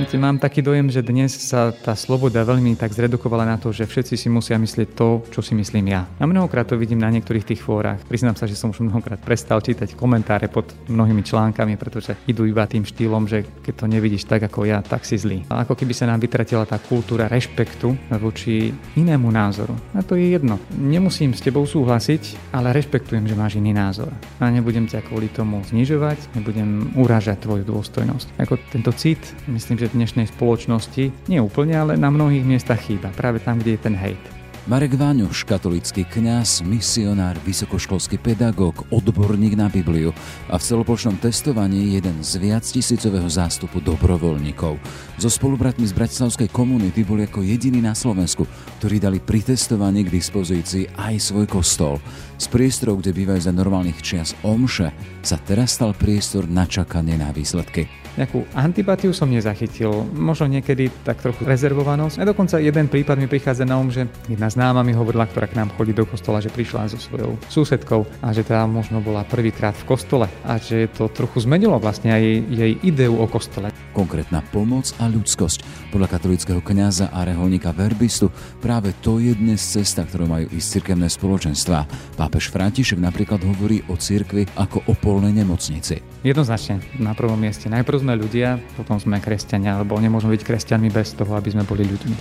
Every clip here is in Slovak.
Mám taký dojem, že dnes sa tá sloboda veľmi tak zredukovala na to, že všetci si musia myslieť to, čo si myslím ja. A mnohokrát to vidím na niektorých tých fórach. Priznám sa, že som už mnohokrát prestal čítať komentáre pod mnohými článkami, pretože idú iba tým štýlom, že keď to nevidíš tak ako ja, tak si zlý. A ako keby sa nám vytratila tá kultúra rešpektu voči inému názoru. A to je jedno. Nemusím s tebou súhlasiť, ale rešpektujem, že máš iný názor. A nebudem ťa kvôli tomu znižovať, nebudem urážať tvoju dôstojnosť. Ako tento cit, myslím, že v dnešnej spoločnosti, nie úplne, ale na mnohých miestach chýba, práve tam, kde je ten hejt. Marek Váňoš, katolický kňaz, misionár, vysokoškolský pedagóg, odborník na Bibliu a v celoplošnom testovaní jeden z viac tisícového zástupu dobrovoľníkov. So spolubratmi z bratislavskej komunity boli ako jediní na Slovensku, ktorí dali pri testovaní k dispozícii aj svoj kostol. Z priestorov, kde bývajú za normálnych čias omše, sa teraz stal priestor na čakanie na výsledky. Nejakú antipatiu som nezachytil, možno niekedy tak trochu rezervovanosť. A dokonca jeden prípad mi prichádza na um, že jedna známa mi hovorila, ktorá k nám chodí do kostola, že prišla so svojou susedkou a že tá možno bola prvýkrát v kostole a že to trochu zmenilo vlastne aj jej ideu o kostole. Konkrétna pomoc a ľudskosť. Podľa katolického kňaza a reholníka verbistu práve to je dnes cesta, ktorou majú ísť cirkevné spoločenstva. Pápež František napríklad hovorí o cirkvi ako o polnej nemocnici. Jednoznačne na prvom mieste. Najprv sme ľudia, potom sme kresťania, lebo nemôžeme byť kresťanmi bez toho, aby sme boli ľuďmi.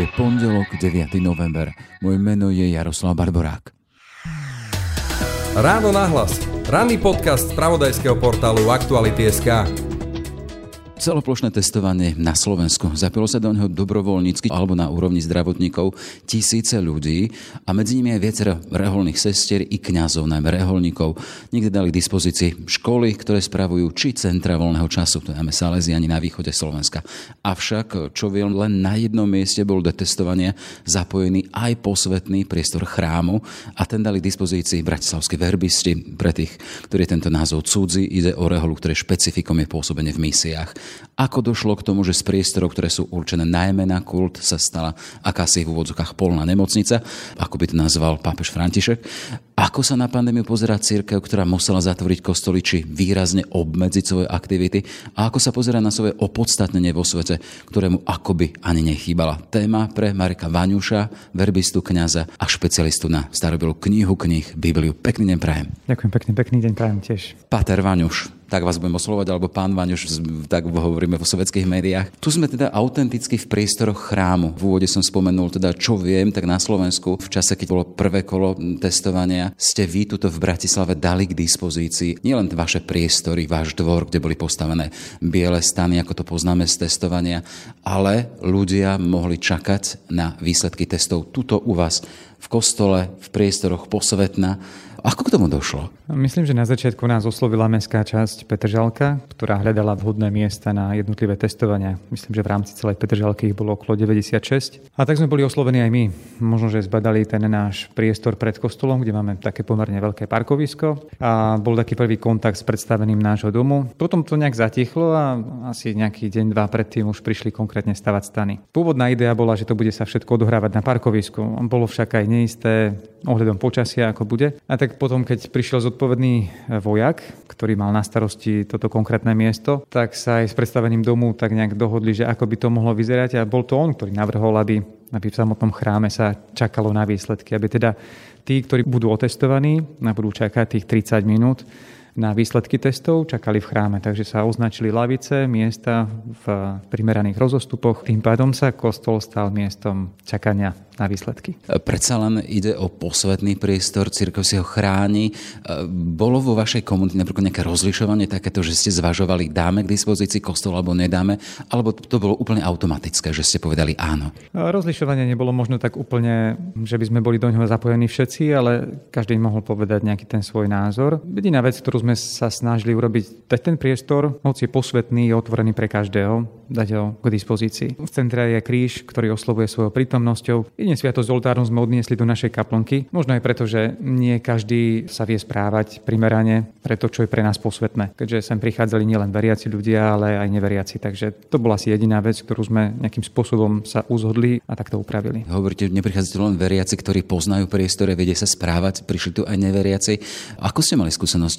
Je pondelok 9. november. Moje meno je Jaroslav Barborák. Ráno nahlas. Ranný podcast z pravodajského portálu Aktuality.sk. Celoplošné testovanie na Slovensku. Zapilo sa do neho dobrovoľnícky alebo na úrovni zdravotníkov tisíce ľudí a medzi nimi aj viacero reholných sestier i kňazov, najmä reholníkov. Niekde dali k dispozícii školy, ktoré spravujú či centra voľného času, to je Salesiani na východe Slovenska. Avšak, čo viem, len na jednom mieste bol do testovania zapojený aj posvetný priestor chrámu a ten dali k dispozícii bratislavskí verbisti. Pre tých, ktorí tento názov cudzí, ide o reholu, ktoré špecifikom je pôsobenie v misiách. Ako došlo k tomu, že z priestorov, ktoré sú určené najmä na kult, sa stala akási v úvodzokách polná nemocnica, ako by to nazval pápež František. Ako sa na pandémiu pozerá církev, ktorá musela zatvoriť kostoly, či výrazne obmedziť svoje aktivity a ako sa pozerá na svoje opodstatnenie vo svete, ktorému akoby ani nechýbala. Téma pre Marika Vaňuša, verbistu kňaza a špecialistu na starobilú knihu knih Bibliu. Pekný deň prajem. Ďakujem pekne, pekný deň prajem tiež. Pater Vaňuš, tak vás budem oslovať, alebo pán Vaňuš, tak hovoríme vo sovietských médiách. Tu sme teda autenticky v priestoroch chrámu. V úvode som spomenul teda, čo viem, tak na Slovensku v čase, keď bolo prvé kolo testovania, ste vy tuto v Bratislave dali k dispozícii nielen vaše priestory, váš dvor, kde boli postavené biele stany, ako to poznáme z testovania, ale ľudia mohli čakať na výsledky testov tuto u vás v kostole, v priestoroch posvetna ako k tomu došlo? Myslím, že na začiatku nás oslovila mestská časť Petržalka, ktorá hľadala vhodné miesta na jednotlivé testovania. Myslím, že v rámci celej Petržalky ich bolo okolo 96. A tak sme boli oslovení aj my. Možno, že zbadali ten náš priestor pred kostolom, kde máme také pomerne veľké parkovisko. A bol taký prvý kontakt s predstaveným nášho domu. Potom to nejak zatichlo a asi nejaký deň, dva predtým už prišli konkrétne stavať stany. Pôvodná idea bola, že to bude sa všetko odohrávať na parkovisku. Bolo však aj neisté ohľadom počasia, ako bude. A tak potom, keď prišiel zodpovedný e, vojak, ktorý mal na starosti toto konkrétne miesto, tak sa aj s predstavením domu tak nejak dohodli, že ako by to mohlo vyzerať. A bol to on, ktorý navrhol, aby, aby v samotnom chráme sa čakalo na výsledky, aby teda tí, ktorí budú otestovaní a budú čakať tých 30 minút, na výsledky testov, čakali v chráme, takže sa označili lavice, miesta v primeraných rozostupoch. Tým pádom sa kostol stal miestom čakania na výsledky. Predsa len ide o posvetný priestor, církev si ho chráni. Bolo vo vašej komunite napríklad nejaké rozlišovanie takéto, že ste zvažovali, dáme k dispozícii kostol alebo nedáme, alebo to bolo úplne automatické, že ste povedali áno? Rozlišovanie nebolo možno tak úplne, že by sme boli do neho zapojení všetci, ale každý mohol povedať nejaký ten svoj názor. Jediná vec, ktorú sme sa snažili urobiť, dať ten priestor, hoci je posvetný, je otvorený pre každého, dať ho k dispozícii. V centre je kríž, ktorý oslovuje svojou prítomnosťou. Jedine sviatosť oltárnu sme odniesli do našej kaplnky. Možno aj preto, že nie každý sa vie správať primerane pre to, čo je pre nás posvetné. Keďže sem prichádzali nielen veriaci ľudia, ale aj neveriaci. Takže to bola asi jediná vec, ktorú sme nejakým spôsobom sa uzhodli a takto upravili. Hovoríte, neprichádzate len veriaci, ktorí poznajú priestore, vedia sa správať, prišli tu aj neveriaci. Ako ste mali skúsenosť?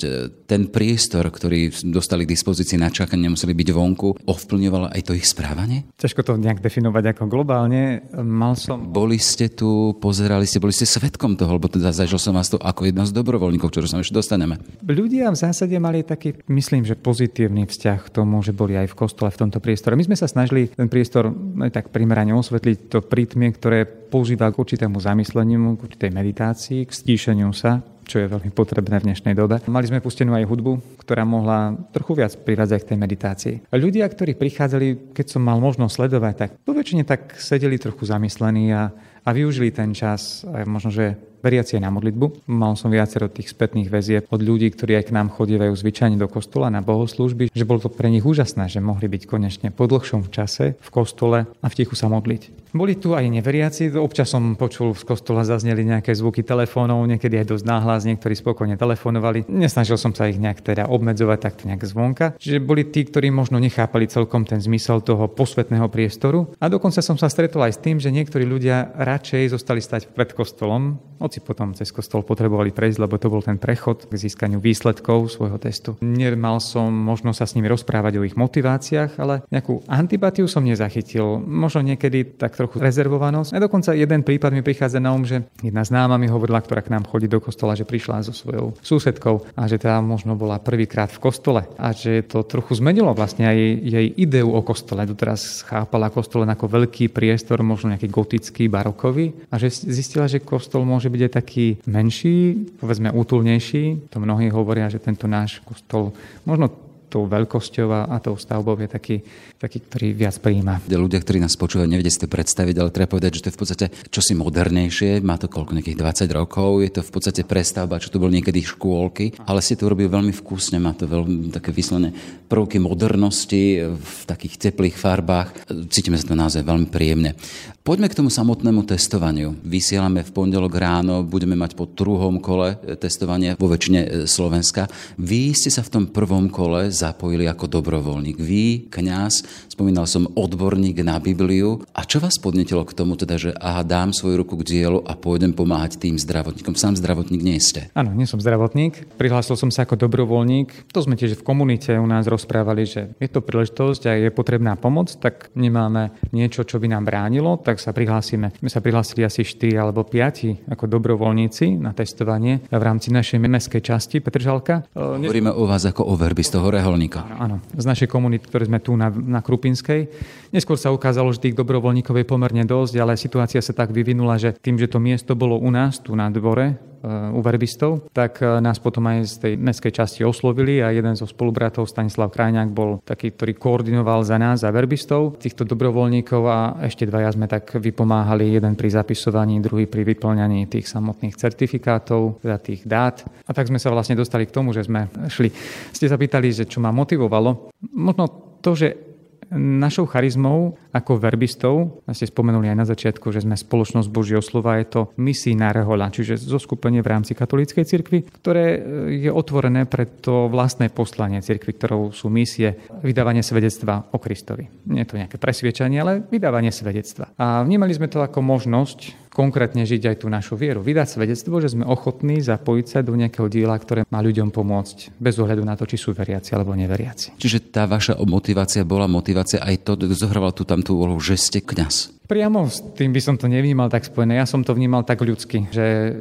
Ten priestor, ktorý dostali k dispozícii na čakanie, museli byť vonku, ovplyvňovalo aj to ich správanie? Ťažko to nejak definovať ako globálne. Mal som... Boli ste tu, pozerali ste, boli ste svetkom toho, lebo teda zažil som vás to ako jedna z dobrovoľníkov, ktorú sa ešte dostaneme. Ľudia v zásade mali taký, myslím, že pozitívny vzťah k tomu, že boli aj v kostole v tomto priestore. My sme sa snažili ten priestor aj tak primerane osvetliť to prítmie, ktoré používa k určitému zamysleniu, k určitej meditácii, k stíšeniu sa, čo je veľmi potrebné v dnešnej dobe. Mali sme pustenú aj hudbu, ktorá mohla trochu viac privádzať k tej meditácii. Ľudia, ktorí prichádzali, keď som mal možnosť sledovať, tak po väčšine tak sedeli trochu zamyslení a, a využili ten čas, možno, že veriaci aj na modlitbu. Mal som viacero tých spätných väzieb od ľudí, ktorí aj k nám chodívajú zvyčajne do kostola na bohoslúžby, že bolo to pre nich úžasné, že mohli byť konečne po dlhšom čase v kostole a v tichu sa modliť. Boli tu aj neveriaci, občas som počul v kostola zazneli nejaké zvuky telefónov, niekedy aj dosť náhlas, niektorí spokojne telefonovali. Nesnažil som sa ich nejak teda obmedzovať takto nejak zvonka. Čiže boli tí, ktorí možno nechápali celkom ten zmysel toho posvetného priestoru. A dokonca som sa stretol aj s tým, že niektorí ľudia radšej zostali stať pred kostolom, hoci potom cez kostol potrebovali prejsť, lebo to bol ten prechod k získaniu výsledkov svojho testu. Nemal som možnosť sa s nimi rozprávať o ich motiváciách, ale nejakú antipatiu som nezachytil. Možno niekedy tak trochu rezervovanosť. A dokonca jeden prípad mi prichádza na um, že jedna známa mi hovorila, ktorá k nám chodí do kostola, že prišla so svojou susedkou a že tá možno bola prvýkrát v kostole a že to trochu zmenilo vlastne aj jej ideu o kostole. Doteraz chápala kostole ako veľký priestor, možno nejaký gotický, barokový a že zistila, že kostol môže byť aj taký menší, povedzme útulnejší. To mnohí hovoria, že tento náš kostol možno tou veľkosťou a tou stavbou je taký, taký ktorý viac príjma. Ľudia, ktorí nás počúvajú, nevedia si to predstaviť, ale treba povedať, že to je v podstate čosi modernejšie, má to koľko, nejakých 20 rokov, je to v podstate prestavba, čo tu bol niekedy škôlky, ale si to robí veľmi vkusne, má to veľmi také vyslovene prvky modernosti v takých teplých farbách. Cítime sa to naozaj veľmi príjemne. Poďme k tomu samotnému testovaniu. Vysielame v pondelok ráno, budeme mať po druhom kole testovania vo väčšine Slovenska. Vy ste sa v tom prvom kole zapojili ako dobrovoľník. Vy, kňaz, spomínal som odborník na Bibliu. A čo vás podnetilo k tomu, teda, že aha, dám svoju ruku k dielu a pôjdem pomáhať tým zdravotníkom? Sám zdravotník nie ste. Áno, nie som zdravotník. Prihlásil som sa ako dobrovoľník. To sme tiež v komunite u nás rozprávali, že je to príležitosť a je potrebná pomoc, tak nemáme niečo, čo by nám bránilo, tak sa prihlásime. My sa prihlásili asi 4 alebo 5 ako dobrovoľníci na testovanie v rámci našej mestskej časti Petržalka. Hovoríme o vás ako o verbi z toho reholníka. Áno, z našej komunity, ktoré sme tu na, na Krupinskej. Neskôr sa ukázalo, že tých dobrovoľníkov je pomerne dosť, ale situácia sa tak vyvinula, že tým, že to miesto bolo u nás, tu na dvore, u verbistov, tak e, nás potom aj z tej mestskej časti oslovili a jeden zo spolubratov, Stanislav Krajňák, bol taký, ktorý koordinoval za nás, za verbistov, týchto dobrovoľníkov a ešte dvaja sme tak vypomáhali, jeden pri zapisovaní, druhý pri vyplňaní tých samotných certifikátov, teda tých dát. A tak sme sa vlastne dostali k tomu, že sme šli. Ste sa pýtali, že čo ma motivovalo. Možno to, že Našou charizmou ako verbistov, a ste spomenuli aj na začiatku, že sme spoločnosť Božieho slova, je to misijná rehoľa, čiže zoskupenie v rámci katolíckej cirkvi, ktoré je otvorené pre to vlastné poslanie cirkvi, ktorou sú misie vydávanie svedectva o Kristovi. Nie je to nejaké presviečanie, ale vydávanie svedectva. A vnímali sme to ako možnosť konkrétne žiť aj tú našu vieru. Vydať svedectvo, že sme ochotní zapojiť sa do nejakého diela, ktoré má ľuďom pomôcť, bez ohľadu na to, či sú veriaci alebo neveriaci. Čiže tá vaša motivácia bola motivácia aj to, zohrával tú úlohu, že ste kňaz. Priamo s tým by som to nevnímal tak spojené. Ja som to vnímal tak ľudsky, že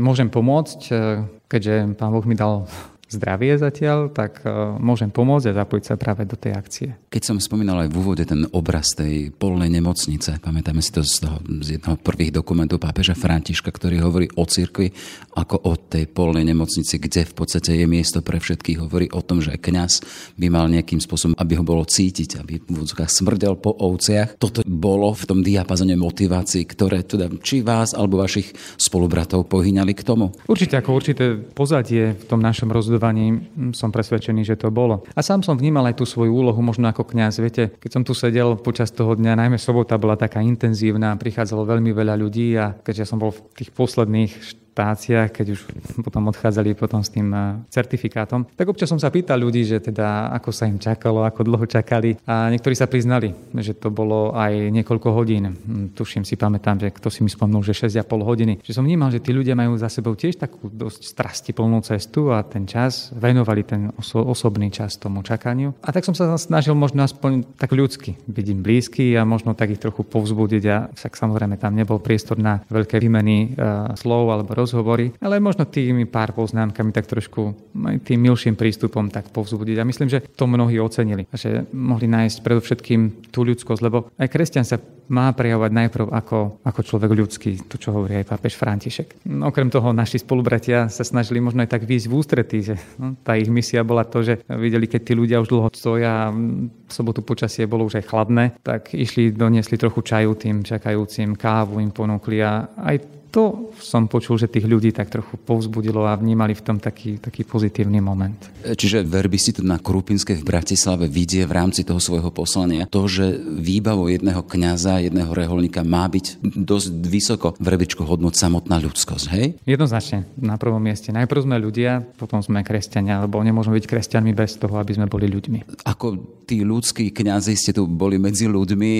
môžem pomôcť, keďže pán Boh mi dal zdravie zatiaľ, tak e, môžem pomôcť a zapojiť sa práve do tej akcie. Keď som spomínal aj v úvode ten obraz tej polnej nemocnice, pamätáme si to z, toho, z jedného prvých dokumentov pápeža Františka, ktorý hovorí o cirkvi ako o tej polnej nemocnici, kde v podstate je miesto pre všetkých. Hovorí o tom, že kňaz by mal nejakým spôsobom, aby ho bolo cítiť, aby v úvodzokách smrdel po ovciach. Toto bolo v tom diapazone motivácií, ktoré teda či vás alebo vašich spolubratov pohyňali k tomu? Určite ako určité pozadie v tom našom rozhodovaní rozhodovaní hm, som presvedčený, že to bolo. A sám som vnímal aj tú svoju úlohu, možno ako kňaz. Viete, keď som tu sedel počas toho dňa, najmä sobota bola taká intenzívna, prichádzalo veľmi veľa ľudí a keďže som bol v tých posledných stáciách, keď už potom odchádzali potom s tým eh, certifikátom. Tak občas som sa pýtal ľudí, že teda ako sa im čakalo, ako dlho čakali a niektorí sa priznali, že to bolo aj niekoľko hodín. Hm, tuším si, pamätám, že kto si mi spomnul, že 6,5 hodiny. Že som vnímal, že tí ľudia majú za sebou tiež takú dosť strastiplnú cestu a ten čas venovali ten oso- osobný čas tomu čakaniu. A tak som sa snažil možno aspoň tak ľudsky byť im blízky a možno tak ich trochu povzbudiť a však samozrejme tam nebol priestor na veľké výmeny uh, slov alebo rozhovory, ale možno tými pár poznámkami tak trošku aj tým milším prístupom tak povzbudiť. A myslím, že to mnohí ocenili, že mohli nájsť predovšetkým tú ľudskosť, lebo aj kresťan sa má prejavovať najprv ako, ako človek ľudský, to čo hovorí aj pápež František. No, okrem toho naši spolubratia sa snažili možno aj tak výjsť v ústretí, že no, tá ich misia bola to, že videli, keď tí ľudia už dlho stoja, v sobotu počasie bolo už aj chladné, tak išli, doniesli trochu čaju tým čakajúcim, kávu im ponúkli a aj to som počul, že tých ľudí tak trochu povzbudilo a vnímali v tom taký, taký pozitívny moment. Čiže si to na Krupinskej v Bratislave vidie v rámci toho svojho poslania to, že výbavou jedného kňaza, jedného reholníka má byť dosť vysoko v rebičku hodnot samotná ľudskosť, hej? Jednoznačne, na prvom mieste. Najprv sme ľudia, potom sme kresťania, lebo nemôžeme byť kresťanmi bez toho, aby sme boli ľuďmi. Ako tí ľudskí kňazi ste tu boli medzi ľuďmi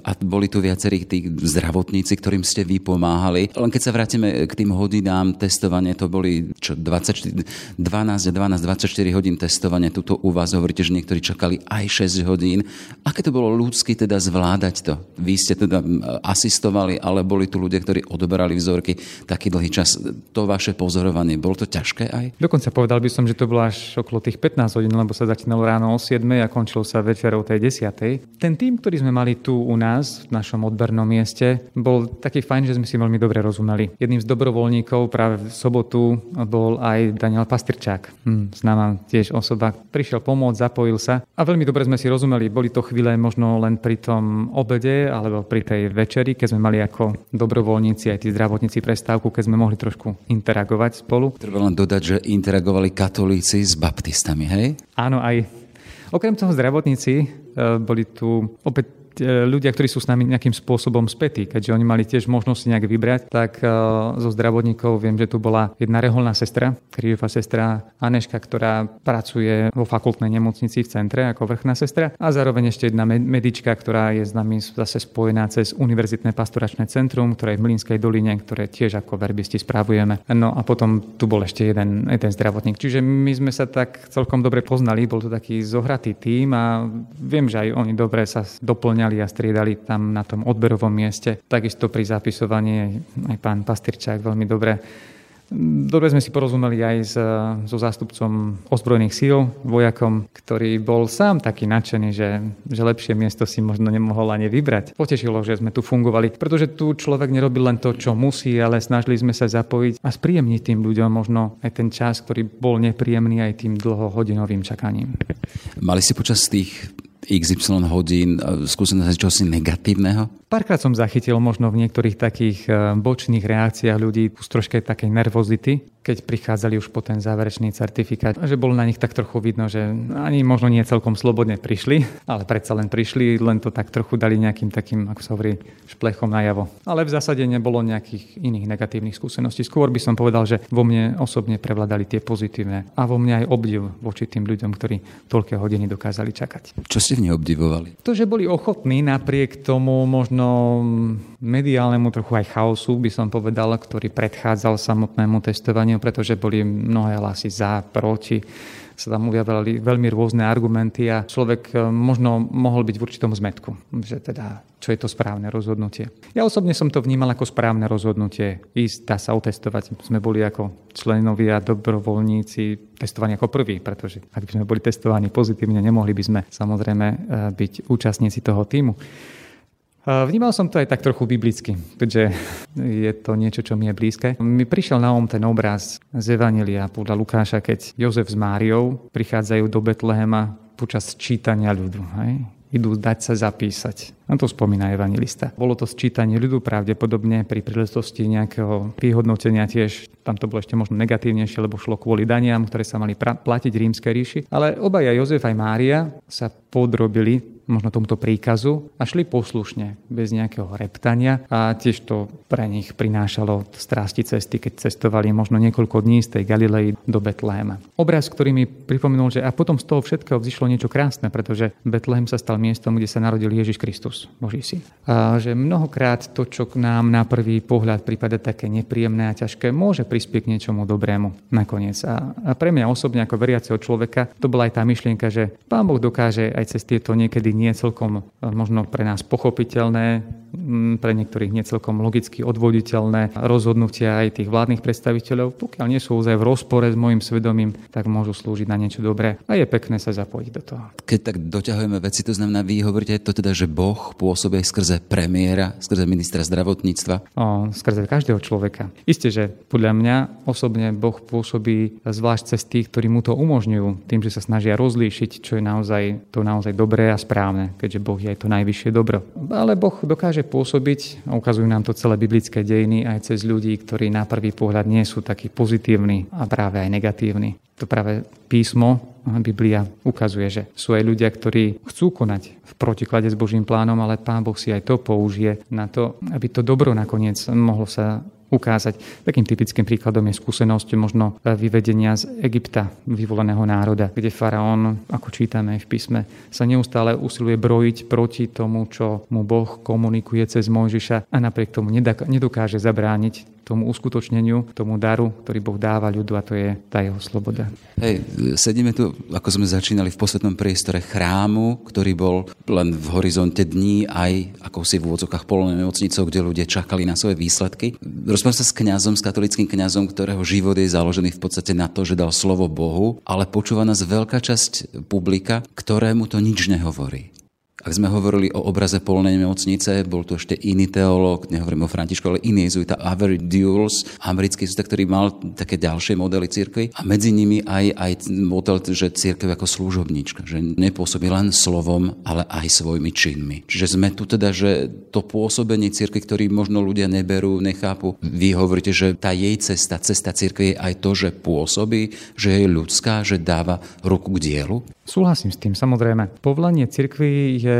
a boli tu viacerí tí zdravotníci, ktorým ste vy pomáhali. Len keď keď sa vrátime k tým hodinám testovania, to boli čo, 24, 12 12, 24 hodín testovania. Tuto u vás hovoríte, že niektorí čakali aj 6 hodín. Aké to bolo ľudsky teda zvládať to? Vy ste teda asistovali, ale boli tu ľudia, ktorí odoberali vzorky taký dlhý čas. To vaše pozorovanie, bolo to ťažké aj? Dokonca povedal by som, že to bolo až okolo tých 15 hodín, lebo sa začínalo ráno o 7 a končilo sa večer o tej 10. Ten tým, ktorý sme mali tu u nás, v našom odbernom mieste, bol taký fajn, že sme si veľmi dobre rozumeli konali. Jedným z dobrovoľníkov práve v sobotu bol aj Daniel Pastrčák, hm, známa tiež osoba. Prišiel pomôcť, zapojil sa a veľmi dobre sme si rozumeli. Boli to chvíle možno len pri tom obede alebo pri tej večeri, keď sme mali ako dobrovoľníci aj tí zdravotníci prestávku, keď sme mohli trošku interagovať spolu. Treba len dodať, že interagovali katolíci s baptistami, hej? Áno, aj Okrem toho zdravotníci e, boli tu opäť ľudia, ktorí sú s nami nejakým spôsobom spätí, keďže oni mali tiež možnosť nejak vybrať, tak e, zo zdravotníkov viem, že tu bola jedna reholná sestra, krížová sestra Aneška, ktorá pracuje vo fakultnej nemocnici v centre ako vrchná sestra a zároveň ešte jedna medička, ktorá je s nami zase spojená cez Univerzitné pastoračné centrum, ktoré je v Mlínskej doline, ktoré tiež ako verbisti správujeme. No a potom tu bol ešte jeden, jeden zdravotník. Čiže my sme sa tak celkom dobre poznali, bol to taký zohratý tým a viem, že aj oni dobre sa doplňali doplňali a striedali tam na tom odberovom mieste. Takisto pri zapisovaní aj pán Pastyrčák veľmi dobre Dobre sme si porozumeli aj s, so zástupcom ozbrojených síl, vojakom, ktorý bol sám taký nadšený, že, že lepšie miesto si možno nemohol ani vybrať. Potešilo, že sme tu fungovali, pretože tu človek nerobil len to, čo musí, ale snažili sme sa zapojiť a spríjemniť tým ľuďom možno aj ten čas, ktorý bol nepríjemný aj tým dlhohodinovým čakaním. Mali si počas tých XY hodín skúsenosť čosi negatívneho? Párkrát som zachytil možno v niektorých takých e, bočných reakciách ľudí z troške takej nervozity, keď prichádzali už po ten záverečný certifikát, že bolo na nich tak trochu vidno, že ani možno nie celkom slobodne prišli, ale predsa len prišli, len to tak trochu dali nejakým takým, ako sa hovorí, šplechom najavo. Ale v zásade nebolo nejakých iných negatívnych skúseností. Skôr by som povedal, že vo mne osobne prevládali tie pozitívne a vo mne aj obdiv voči tým ľuďom, ktorí toľké hodiny dokázali čakať. Čo ste v nej obdivovali? To, že boli ochotní napriek tomu možno mediálnemu trochu aj chaosu, by som povedal, ktorý predchádzal samotnému testovaniu pretože boli mnohé hlasy za, proti sa tam objavili veľmi rôzne argumenty a človek e, možno mohol byť v určitom zmetku, že teda čo je to správne rozhodnutie. Ja osobne som to vnímal ako správne rozhodnutie. Ísť, dá sa otestovať. Sme boli ako členovia, dobrovoľníci testovaní ako prví, pretože ak by sme boli testovaní pozitívne, nemohli by sme samozrejme e, byť účastníci toho týmu. Vnímal som to aj tak trochu biblicky, keďže je to niečo, čo mi je blízke. Mi prišiel na om ten obraz z Evanelia podľa Lukáša, keď Jozef s Máriou prichádzajú do Betlehema počas čítania ľudu. Hej? Idú dať sa zapísať. A A to spomína evangelista. Bolo to sčítanie ľudu pravdepodobne pri príležitosti nejakého vyhodnotenia tiež. Tam to bolo ešte možno negatívnejšie, lebo šlo kvôli daniam, ktoré sa mali platiť rímskej ríši. Ale obaja Jozef aj Mária sa podrobili možno tomuto príkazu a šli poslušne, bez nejakého reptania a tiež to pre nich prinášalo strasti cesty, keď cestovali možno niekoľko dní z tej Galilei do Betléma. Obraz, ktorý mi pripomenul, že a potom z toho všetkého vzýšlo niečo krásne, pretože Betlehem sa stal miestom, kde sa narodil Ježiš Kristus, Boží syn. A že mnohokrát to, čo k nám na prvý pohľad prípada také nepríjemné a ťažké, môže prispieť k niečomu dobrému nakoniec. A, pre mňa osobne ako veriaceho človeka to bola aj tá myšlienka, že Pán Boh dokáže aj cez tieto niekedy nie celkom e, možno pre nás pochopiteľné, pre niektorých nie celkom logicky odvoditeľné rozhodnutia aj tých vládnych predstaviteľov, pokiaľ nie sú ozaj v rozpore s môjim svedomím, tak môžu slúžiť na niečo dobré a je pekné sa zapojiť do toho. Keď tak doťahujeme veci, to znamená, vy hovoríte to teda, že Boh pôsobí skrze premiéra, skrze ministra zdravotníctva? O, skrze každého človeka. Isté, že podľa mňa osobne Boh pôsobí zvlášť cez tých, ktorí mu to umožňujú, tým, že sa snažia rozlíšiť, čo je naozaj to naozaj dobré a správne, keďže Boh je aj to najvyššie dobro. Ale Boh dokáže pôsobiť, a ukazujú nám to celé biblické dejiny, aj cez ľudí, ktorí na prvý pohľad nie sú takí pozitívni a práve aj negatívni. To práve písmo, Biblia ukazuje, že sú aj ľudia, ktorí chcú konať v protiklade s Božím plánom, ale Pán Boh si aj to použije na to, aby to dobro nakoniec mohlo sa ukázať. Takým typickým príkladom je skúsenosť možno vyvedenia z Egypta, vyvoleného národa, kde faraón, ako čítame v písme, sa neustále usiluje brojiť proti tomu, čo mu Boh komunikuje cez Mojžiša a napriek tomu nedokáže zabrániť tomu uskutočneniu, tomu daru, ktorý Boh dáva ľudu a to je tá jeho sloboda. Hej, sedíme tu, ako sme začínali v posvetnom priestore chrámu, ktorý bol len v horizonte dní aj ako si v úvodzokách polnou nemocnicou, kde ľudia čakali na svoje výsledky. Rozprávam sa s kňazom, s katolickým kňazom, ktorého život je založený v podstate na to, že dal slovo Bohu, ale počúva nás veľká časť publika, ktorému to nič nehovorí. Ak sme hovorili o obraze polnej nemocnice, bol tu ešte iný teológ, nehovorím o Františku, ale iný jezuita, Avery Duels, americký jezuita, ktorý mal také ďalšie modely cirkvy a medzi nimi aj, aj model, že cirkev ako služobníčka, že nepôsobí len slovom, ale aj svojimi činmi. Čiže sme tu teda, že to pôsobenie cirkvy, ktorý možno ľudia neberú, nechápu, vy hovoríte, že tá jej cesta, cesta cirkvy je aj to, že pôsobí, že je ľudská, že dáva ruku k dielu? Súhlasím s tým, samozrejme. Povolanie cirkvi je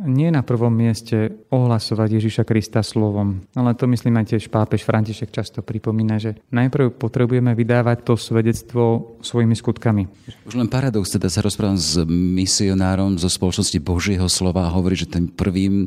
nie na prvom mieste ohlasovať Ježiša Krista slovom, ale to myslím aj tiež pápež František často pripomína, že najprv potrebujeme vydávať to svedectvo svojimi skutkami. Už len paradox, teda sa rozprávam s misionárom zo spoločnosti Božieho slova a hovorí, že ten prvým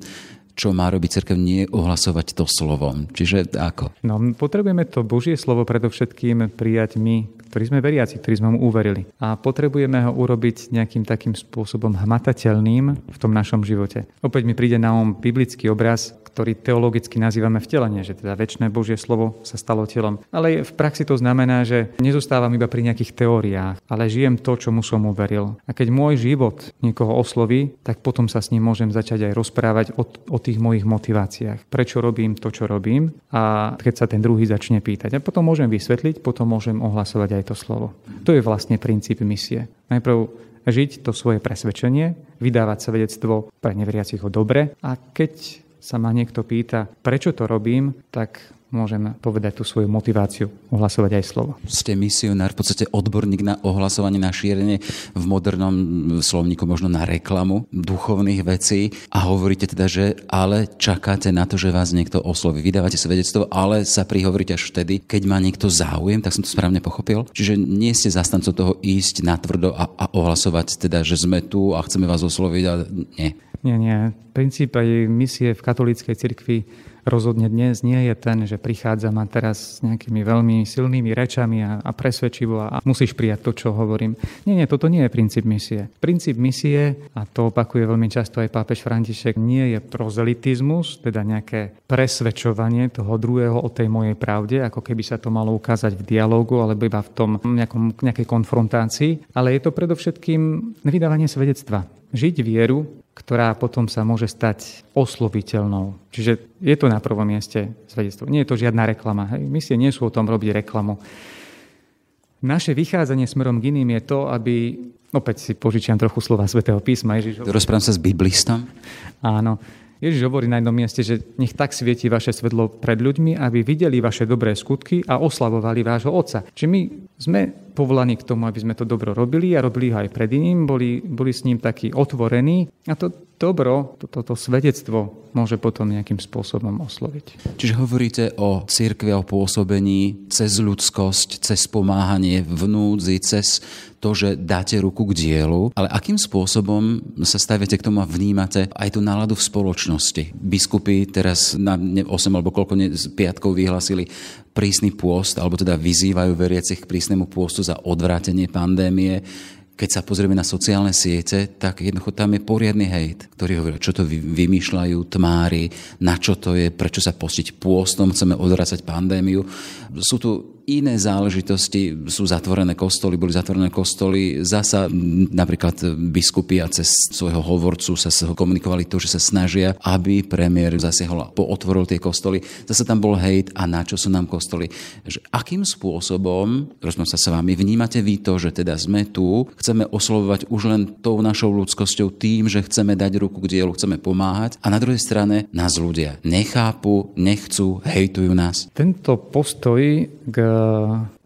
čo má robiť cirkev, nie ohlasovať to slovom. Čiže ako? No, potrebujeme to Božie slovo predovšetkým prijať my, ktorí sme veriaci, ktorí sme mu uverili. A potrebujeme ho urobiť nejakým takým spôsobom hmatateľným v tom našom živote. Opäť mi príde na um biblický obraz, ktorý teologicky nazývame vtelenie, že teda väčšie Božie slovo sa stalo telom. Ale v praxi to znamená, že nezostávam iba pri nejakých teóriách, ale žijem to, čomu som uveril. A keď môj život niekoho osloví, tak potom sa s ním môžem začať aj rozprávať o, o tých mojich motiváciách. Prečo robím to, čo robím a keď sa ten druhý začne pýtať. A potom môžem vysvetliť, potom môžem ohlasovať aj to slovo. To je vlastne princíp misie. Najprv žiť to svoje presvedčenie, vydávať svedectvo pre neveriacich o dobre a keď sa ma niekto pýta, prečo to robím, tak môžem povedať tú svoju motiváciu, ohlasovať aj slovo. Ste misionár, v podstate odborník na ohlasovanie, na šírenie v modernom slovníku, možno na reklamu duchovných vecí a hovoríte teda, že ale čakáte na to, že vás niekto osloví. Vydávate svedectvo, ale sa prihovoríte až vtedy, keď má niekto záujem, tak som to správne pochopil. Čiže nie ste zastancom toho ísť natvrdo a, a ohlasovať teda, že sme tu a chceme vás osloviť, ale nie. Nie, nie. Princíp aj misie v katolíckej cirkvi rozhodne dnes nie je ten, že prichádzam a teraz s nejakými veľmi silnými rečami a, a presvedčivo a, a musíš prijať to, čo hovorím. Nie, nie, toto nie je princíp misie. Princíp misie, a to opakuje veľmi často aj pápež František, nie je prozelitizmus, teda nejaké presvedčovanie toho druhého o tej mojej pravde, ako keby sa to malo ukázať v dialogu alebo iba v tom nejakom, nejakej konfrontácii, ale je to predovšetkým vydávanie svedectva. Žiť vieru, ktorá potom sa môže stať osloviteľnou. Čiže je to na prvom mieste svedectvo. Nie je to žiadna reklama. Hej. Misie nie sú o tom robiť reklamu. Naše vychádzanie smerom k iným je to, aby... Opäť si požičiam trochu slova svätého písma. Ježiš... Rozprávam sa s biblistom? Áno. Ježiš hovorí na jednom mieste, že nech tak svieti vaše svetlo pred ľuďmi, aby videli vaše dobré skutky a oslavovali vášho Otca. Čiže my sme povolaní k tomu, aby sme to dobro robili a robili ho aj pred iným, boli, boli s ním takí otvorení a to dobro, toto to, to svedectvo môže potom nejakým spôsobom osloviť. Čiže hovoríte o cirkvi, o pôsobení cez ľudskosť, cez pomáhanie v núdzi, cez to, že dáte ruku k dielu, ale akým spôsobom sa staviate k tomu a vnímate aj tú náladu v spoločnosti? Biskupy teraz na 8 alebo koľko piatkov vyhlasili prísny pôst, alebo teda vyzývajú veriacich k prísnemu pôstu za odvrátenie pandémie keď sa pozrieme na sociálne siete, tak jednoducho tam je poriadny hejt, ktorý hovorí, čo to vymýšľajú tmári, na čo to je, prečo sa postiť pôstom, chceme odvracať pandémiu. Sú tu iné záležitosti, sú zatvorené kostoly, boli zatvorené kostoly, zasa napríklad biskupy a cez svojho hovorcu sa komunikovali to, že sa snažia, aby premiér zasiahol a pootvoril tie kostoly. Zase tam bol hejt a na čo sú nám kostoly. Že akým spôsobom, rozmám sa s vami, vnímate vy to, že teda sme tu, chceme oslovovať už len tou našou ľudskosťou tým, že chceme dať ruku k dielu, chceme pomáhať a na druhej strane nás ľudia nechápu, nechcú, hejtujú nás. Tento postoj k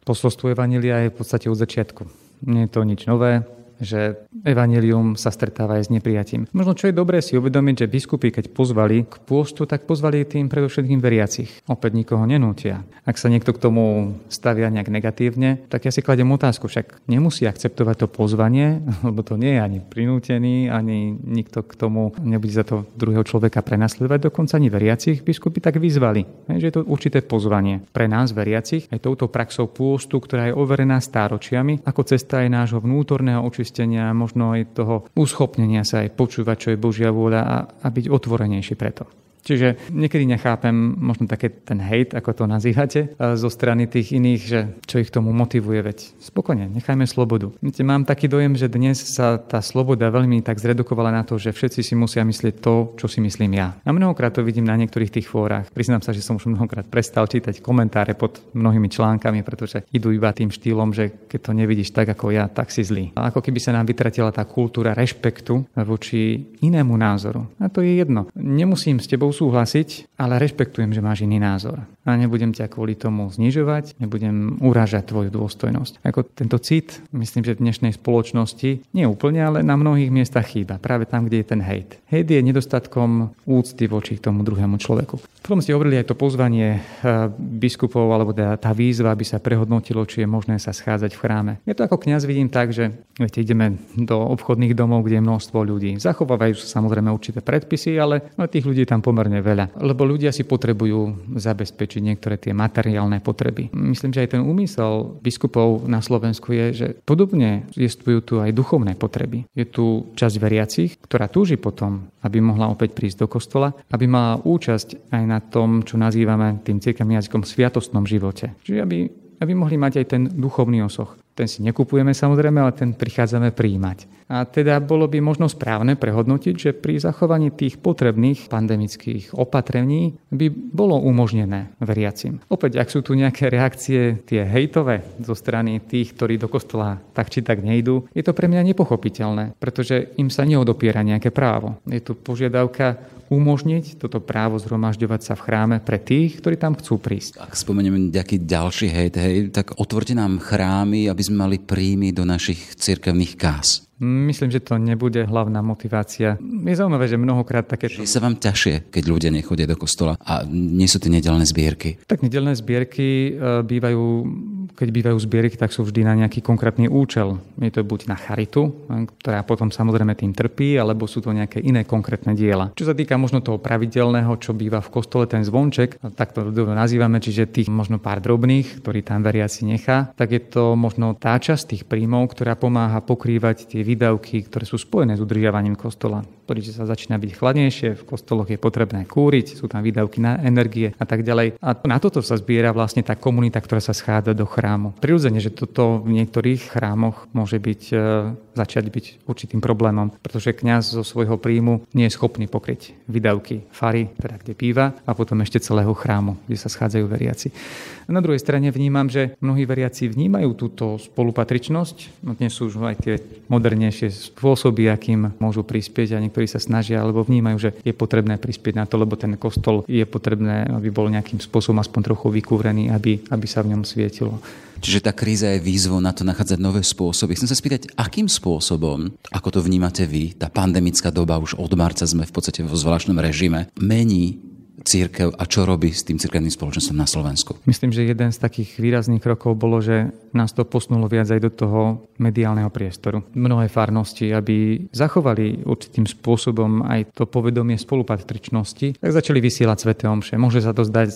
posolstvu Evanília je v podstate od začiatku. Nie je to nič nové že evanelium sa stretáva aj s neprijatím. Možno čo je dobré si uvedomiť, že biskupy, keď pozvali k pôstu, tak pozvali tým predovšetkým veriacich. Opäť nikoho nenútia. Ak sa niekto k tomu stavia nejak negatívne, tak ja si kladem otázku, však nemusí akceptovať to pozvanie, lebo to nie je ani prinútený, ani nikto k tomu nebude za to druhého človeka prenasledovať, dokonca ani veriacich biskupy tak vyzvali. Že je to určité pozvanie pre nás, veriacich, aj touto praxou pôstu, ktorá je overená stáročiami, ako cesta aj nášho vnútorného oči očistenia, možno aj toho uschopnenia sa aj počúvať, čo je Božia vôľa a, a byť otvorenejší preto. Čiže niekedy nechápem možno také ten hate, ako to nazývate, zo strany tých iných, že čo ich tomu motivuje, veď spokojne, nechajme slobodu. Viete, mám taký dojem, že dnes sa tá sloboda veľmi tak zredukovala na to, že všetci si musia myslieť to, čo si myslím ja. A mnohokrát to vidím na niektorých tých fórach. Priznám sa, že som už mnohokrát prestal čítať komentáre pod mnohými článkami, pretože idú iba tým štýlom, že keď to nevidíš tak ako ja, tak si zlý. A ako keby sa nám vytratila tá kultúra rešpektu voči inému názoru. A to je jedno. Nemusím s tebou súhlasiť, ale rešpektujem, že máš iný názor. A nebudem ťa kvôli tomu znižovať, nebudem urážať tvoju dôstojnosť. Ako tento cit, myslím, že v dnešnej spoločnosti nie úplne, ale na mnohých miestach chýba. Práve tam, kde je ten hejt. Hejt je nedostatkom úcty voči tomu druhému človeku. Potom ste hovorili aj to pozvanie eh, biskupov, alebo teda tá výzva, aby sa prehodnotilo, či je možné sa schádzať v chráme. Ja to ako kňaz vidím tak, že viete, ideme do obchodných domov, kde je množstvo ľudí. Zachovávajú sa samozrejme určité predpisy, ale tých ľudí tam pomerne pomerne veľa, lebo ľudia si potrebujú zabezpečiť niektoré tie materiálne potreby. Myslím, že aj ten úmysel biskupov na Slovensku je, že podobne existujú tu aj duchovné potreby. Je tu časť veriacich, ktorá túži potom, aby mohla opäť prísť do kostola, aby mala účasť aj na tom, čo nazývame tým cirkevným jazykom sviatostnom živote. Čiže aby aby mohli mať aj ten duchovný osoch. Ten si nekupujeme samozrejme, ale ten prichádzame príjmať. A teda bolo by možno správne prehodnotiť, že pri zachovaní tých potrebných pandemických opatrení by bolo umožnené veriacim. Opäť, ak sú tu nejaké reakcie, tie hejtové zo strany tých, ktorí do kostola tak či tak nejdú, je to pre mňa nepochopiteľné, pretože im sa neodopiera nejaké právo. Je tu požiadavka umožniť toto právo zhromažďovať sa v chráme pre tých, ktorí tam chcú prísť. Ak spomenieme nejaký ďalší hejt, hej, tak otvorte nám chrámy, aby sme mali príjmy do našich cirkevných kás. Myslím, že to nebude hlavná motivácia. Je zaujímavé, že mnohokrát také... Je sa vám ťažšie, keď ľudia nechodia do kostola a nie sú tie nedelné zbierky? Tak nedelné zbierky e, bývajú, keď bývajú zbierky, tak sú vždy na nejaký konkrétny účel. Je to buď na charitu, e, ktorá potom samozrejme tým trpí, alebo sú to nejaké iné konkrétne diela. Čo sa týka možno toho pravidelného, čo býva v kostole, ten zvonček, tak to nazývame, čiže tých možno pár drobných, ktorý tam veriaci nechá, tak je to možno tá časť tých príjmov, ktorá pomáha pokrývať tie výdavky, ktoré sú spojené s udržiavaním kostola. Pretože sa začína byť chladnejšie, v kostoloch je potrebné kúriť, sú tam výdavky na energie a tak ďalej. A na toto sa zbiera vlastne tá komunita, ktorá sa schádza do chrámu. Prirodzene, že toto v niektorých chrámoch môže byť, e, začať byť určitým problémom, pretože kňaz zo svojho príjmu nie je schopný pokryť výdavky fary, teda kde býva, a potom ešte celého chrámu, kde sa schádzajú veriaci. Na druhej strane vnímam, že mnohí veriaci vnímajú túto spolupatričnosť. No dnes sú už aj tie moderné najmodernejšie spôsoby, akým môžu prispieť a niektorí sa snažia alebo vnímajú, že je potrebné prispieť na to, lebo ten kostol je potrebné, aby bol nejakým spôsobom aspoň trochu vykúrený, aby, aby sa v ňom svietilo. Čiže tá kríza je výzvou na to nachádzať nové spôsoby. Chcem sa spýtať, akým spôsobom, ako to vnímate vy, tá pandemická doba, už od marca sme v podstate vo zvláštnom režime, mení církev a čo robí s tým církevným spoločenstvom na Slovensku? Myslím, že jeden z takých výrazných krokov bolo, že nás to posunulo viac aj do toho mediálneho priestoru. Mnohé farnosti, aby zachovali určitým spôsobom aj to povedomie spolupatričnosti, tak začali vysielať sveté omše. Môže sa to zdať,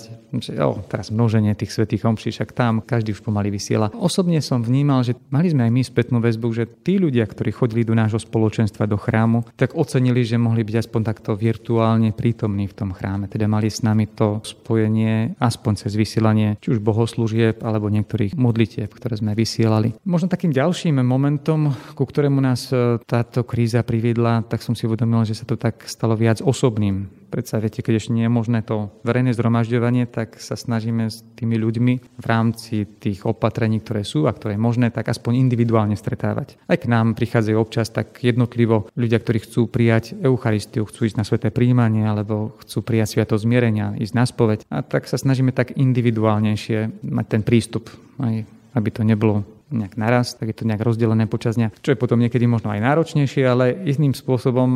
že o, teraz množenie tých svetých omší, však tam každý už pomaly vysiela. Osobne som vnímal, že mali sme aj my spätnú väzbu, že tí ľudia, ktorí chodili do nášho spoločenstva, do chrámu, tak ocenili, že mohli byť aspoň takto virtuálne prítomní v tom chráme. Teda mali s nami to spojenie aspoň cez vysielanie či už bohoslúžieb alebo niektorých modlitieb, ktoré sme vysielali. Možno takým ďalším momentom, ku ktorému nás e, táto kríza priviedla, tak som si uvedomil, že sa to tak stalo viac osobným Predsa viete, keď ešte nie je možné to verejné zhromažďovanie, tak sa snažíme s tými ľuďmi v rámci tých opatrení, ktoré sú a ktoré je možné, tak aspoň individuálne stretávať. Aj k nám prichádzajú občas tak jednotlivo ľudia, ktorí chcú prijať Eucharistiu, chcú ísť na sveté príjmanie alebo chcú prijať sviato zmierenia, ísť na spoveď. A tak sa snažíme tak individuálnejšie mať ten prístup, aj aby to nebolo nejak naraz, tak je to nejak rozdelené počas dňa, čo je potom niekedy možno aj náročnejšie, ale iným spôsobom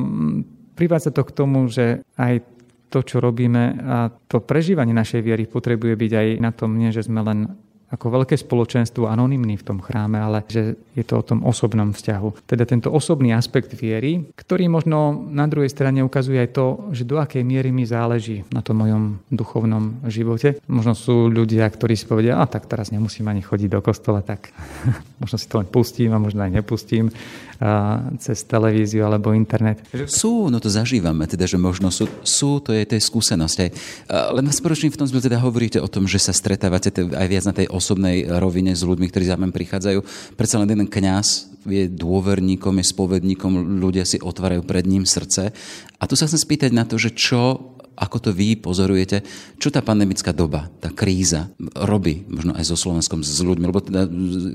privádza to k tomu, že aj to, čo robíme a to prežívanie našej viery potrebuje byť aj na tom, nie že sme len ako veľké spoločenstvo anonymný v tom chráme, ale že je to o tom osobnom vzťahu. Teda tento osobný aspekt viery, ktorý možno na druhej strane ukazuje aj to, že do akej miery mi záleží na tom mojom duchovnom živote. Možno sú ľudia, ktorí si povedia, a tak teraz nemusím ani chodiť do kostola, tak možno si to len pustím a možno aj nepustím a, cez televíziu alebo internet. Sú, no to zažívame, teda, že možno sú, sú to je, to je skúsenosť. Len vás v tom zmysle, teda hovoríte o tom, že sa stretávate aj viac na tej osobnej rovine s ľuďmi, ktorí za mňa prichádzajú. Predsa len jeden kňaz je dôverníkom, je spovedníkom, ľudia si otvárajú pred ním srdce. A tu sa chcem spýtať na to, že čo ako to vy pozorujete, čo tá pandemická doba, tá kríza robí možno aj so Slovenskom, s ľuďmi, lebo teda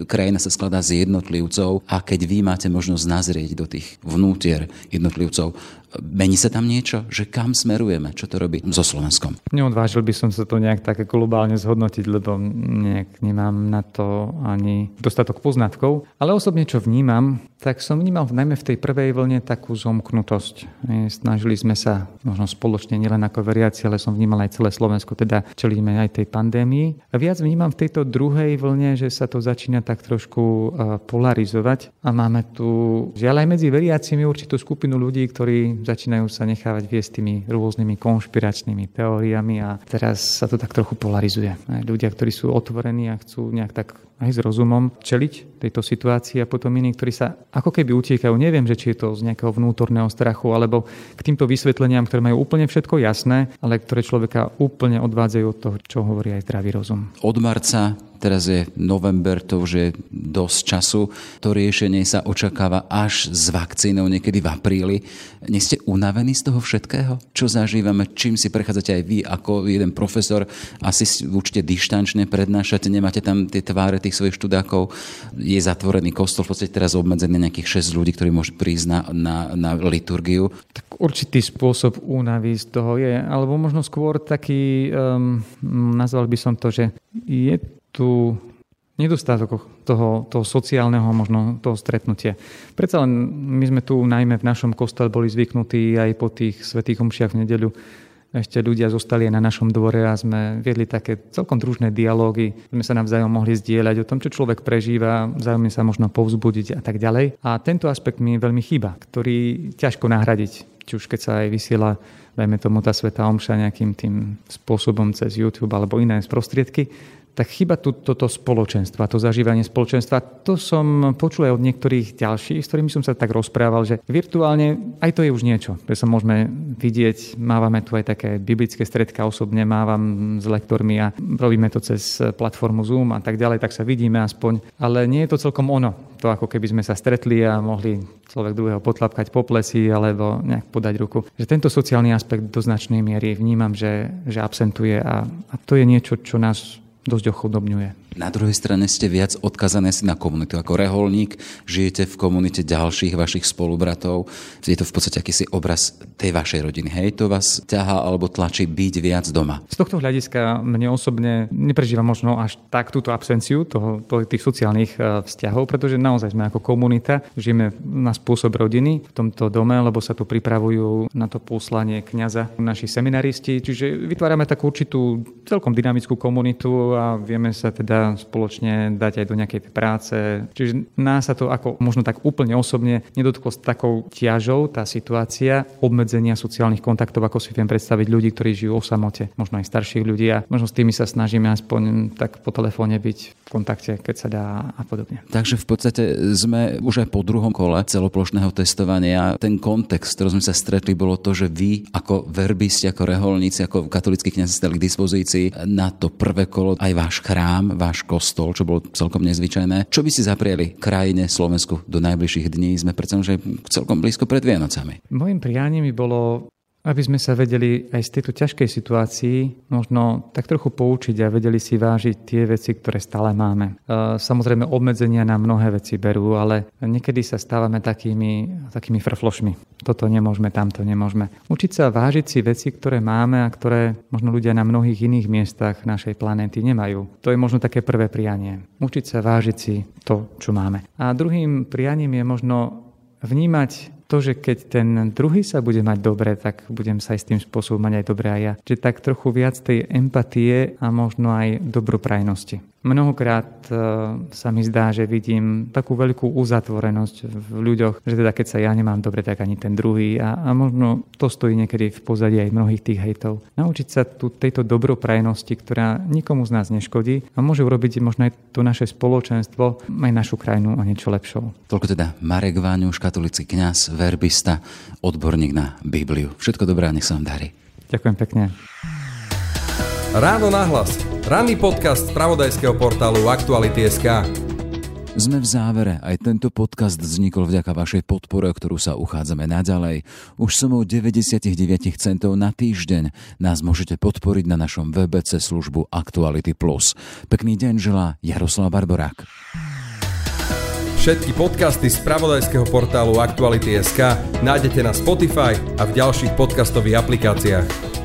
krajina sa skladá z jednotlivcov a keď vy máte možnosť nazrieť do tých vnútier jednotlivcov, Mení sa tam niečo? Že kam smerujeme? Čo to robí so Slovenskom? Neodvážil by som sa to nejak tak globálne zhodnotiť, lebo nejak nemám na to ani dostatok poznatkov. Ale osobne, čo vnímam, tak som vnímal najmä v tej prvej vlne takú zomknutosť. Snažili sme sa možno spoločne, nielen ako veriaci, ale som vnímal aj celé Slovensko, teda čelíme aj tej pandémii. A viac vnímam v tejto druhej vlne, že sa to začína tak trošku polarizovať a máme tu žiaľ aj medzi veriacimi určitú skupinu ľudí, ktorí začínajú sa nechávať viesť tými rôznymi konšpiračnými teóriami a teraz sa to tak trochu polarizuje. Ľudia, ktorí sú otvorení a chcú nejak tak aj s rozumom čeliť tejto situácii a potom iní, ktorí sa ako keby utiekajú. Neviem, že či je to z nejakého vnútorného strachu alebo k týmto vysvetleniam, ktoré majú úplne všetko jasné, ale ktoré človeka úplne odvádzajú od toho, čo hovorí aj zdravý rozum. Od marca Teraz je november, to už je dosť času. To riešenie sa očakáva až s vakcínou niekedy v apríli. Nie ste unavení z toho všetkého? Čo zažívame? Čím si prechádzate aj vy ako jeden profesor? Asi určite dištančne prednášate, nemáte tam tie tváre tých svojich študákov. Je zatvorený kostol, v podstate teraz obmedzený nejakých 6 ľudí, ktorí môžu prísť na, na, na liturgiu. Tak určitý spôsob únavy z toho je, alebo možno skôr taký, um, nazval by som to, že je tu nedostatok toho, toho sociálneho možno toho stretnutia. Predsa len my sme tu najmä v našom kostole boli zvyknutí aj po tých svetých omšiach v nedeľu ešte ľudia zostali aj na našom dvore a sme viedli také celkom družné dialógy. Sme sa navzájom mohli zdieľať o tom, čo človek prežíva, vzájomne sa možno povzbudiť a tak ďalej. A tento aspekt mi veľmi chýba, ktorý ťažko nahradiť. Či už keď sa aj vysiela dajme tomu tá Sveta Omša nejakým tým spôsobom cez YouTube alebo iné prostriedky, tak chyba tu toto spoločenstvo, to zažívanie spoločenstva. To som počul aj od niektorých ďalších, s ktorými som sa tak rozprával, že virtuálne aj to je už niečo, že sa môžeme vidieť, mávame tu aj také biblické stredka, osobne mávam s lektormi a robíme to cez platformu Zoom a tak ďalej, tak sa vidíme aspoň, ale nie je to celkom ono. To ako keby sme sa stretli a mohli človek druhého potlapkať po plesi alebo nejak podať ruku. Že tento sociálny aspekt do značnej miery vnímam, že, že absentuje a, a to je niečo, čo nás dosť ochudobňuje. Na druhej strane ste viac odkazané si na komunitu ako reholník, žijete v komunite ďalších vašich spolubratov. Je to v podstate akýsi obraz tej vašej rodiny. Hej, to vás ťahá alebo tlačí byť viac doma. Z tohto hľadiska mne osobne neprežíva možno až tak túto absenciu toho, tých sociálnych e, vzťahov, pretože naozaj sme ako komunita, žijeme na spôsob rodiny v tomto dome, lebo sa tu pripravujú na to poslanie kňaza naši seminaristi, čiže vytvárame takú určitú celkom dynamickú komunitu a vieme sa teda spoločne dať aj do nejakej práce. Čiže nás sa to ako možno tak úplne osobne nedotklo s takou ťažou tá situácia obmedzenia sociálnych kontaktov, ako si viem predstaviť ľudí, ktorí žijú o samote, možno aj starších ľudí a možno s tými sa snažíme aspoň tak po telefóne byť v kontakte, keď sa dá a podobne. Takže v podstate sme už aj po druhom kole celoplošného testovania. Ten kontext, ktorý sme sa stretli, bolo to, že vy ako verbisti, ako reholníci, ako katolickí kniazy stali k dispozícii na to prvé kolo aj váš chrám, váš váš kostol, čo bolo celkom nezvyčajné. Čo by si zaprieli krajine Slovensku do najbližších dní? Sme predsa že celkom blízko pred Vianocami. Mojím prianím by bolo aby sme sa vedeli aj z tejto ťažkej situácii možno tak trochu poučiť a vedeli si vážiť tie veci, ktoré stále máme. E, samozrejme, obmedzenia nám mnohé veci berú, ale niekedy sa stávame takými, takými frflošmi. Toto nemôžeme, tamto nemôžeme. Učiť sa vážiť si veci, ktoré máme a ktoré možno ľudia na mnohých iných miestach našej planéty nemajú. To je možno také prvé prianie. Učiť sa vážiť si to, čo máme. A druhým prianím je možno vnímať to, že keď ten druhý sa bude mať dobre, tak budem sa aj s tým spôsobom mať aj dobre aj ja. Čiže tak trochu viac tej empatie a možno aj dobroprajnosti. Mnohokrát e, sa mi zdá, že vidím takú veľkú uzatvorenosť v ľuďoch, že teda keď sa ja nemám dobre, tak ani ten druhý a, a možno to stojí niekedy v pozadí aj mnohých tých hejtov. Naučiť sa tu tejto dobroprajnosti, ktorá nikomu z nás neškodí a môže urobiť možno aj to naše spoločenstvo, aj našu krajinu o niečo lepšou. Toľko teda Marek Váňuš, katolický kňaz, verbista, odborník na Bibliu. Všetko dobré a nech sa vám darí. Ďakujem pekne. Ráno nahlas. Ranný podcast z pravodajského portálu Aktuality.sk. Sme v závere. Aj tento podcast vznikol vďaka vašej podpore, ktorú sa uchádzame naďalej. Už sumou 99 centov na týždeň nás môžete podporiť na našom webe cez službu Actuality+. Pekný deň želá Jaroslav Barborák. Všetky podcasty z pravodajského portálu Aktuality.sk nájdete na Spotify a v ďalších podcastových aplikáciách.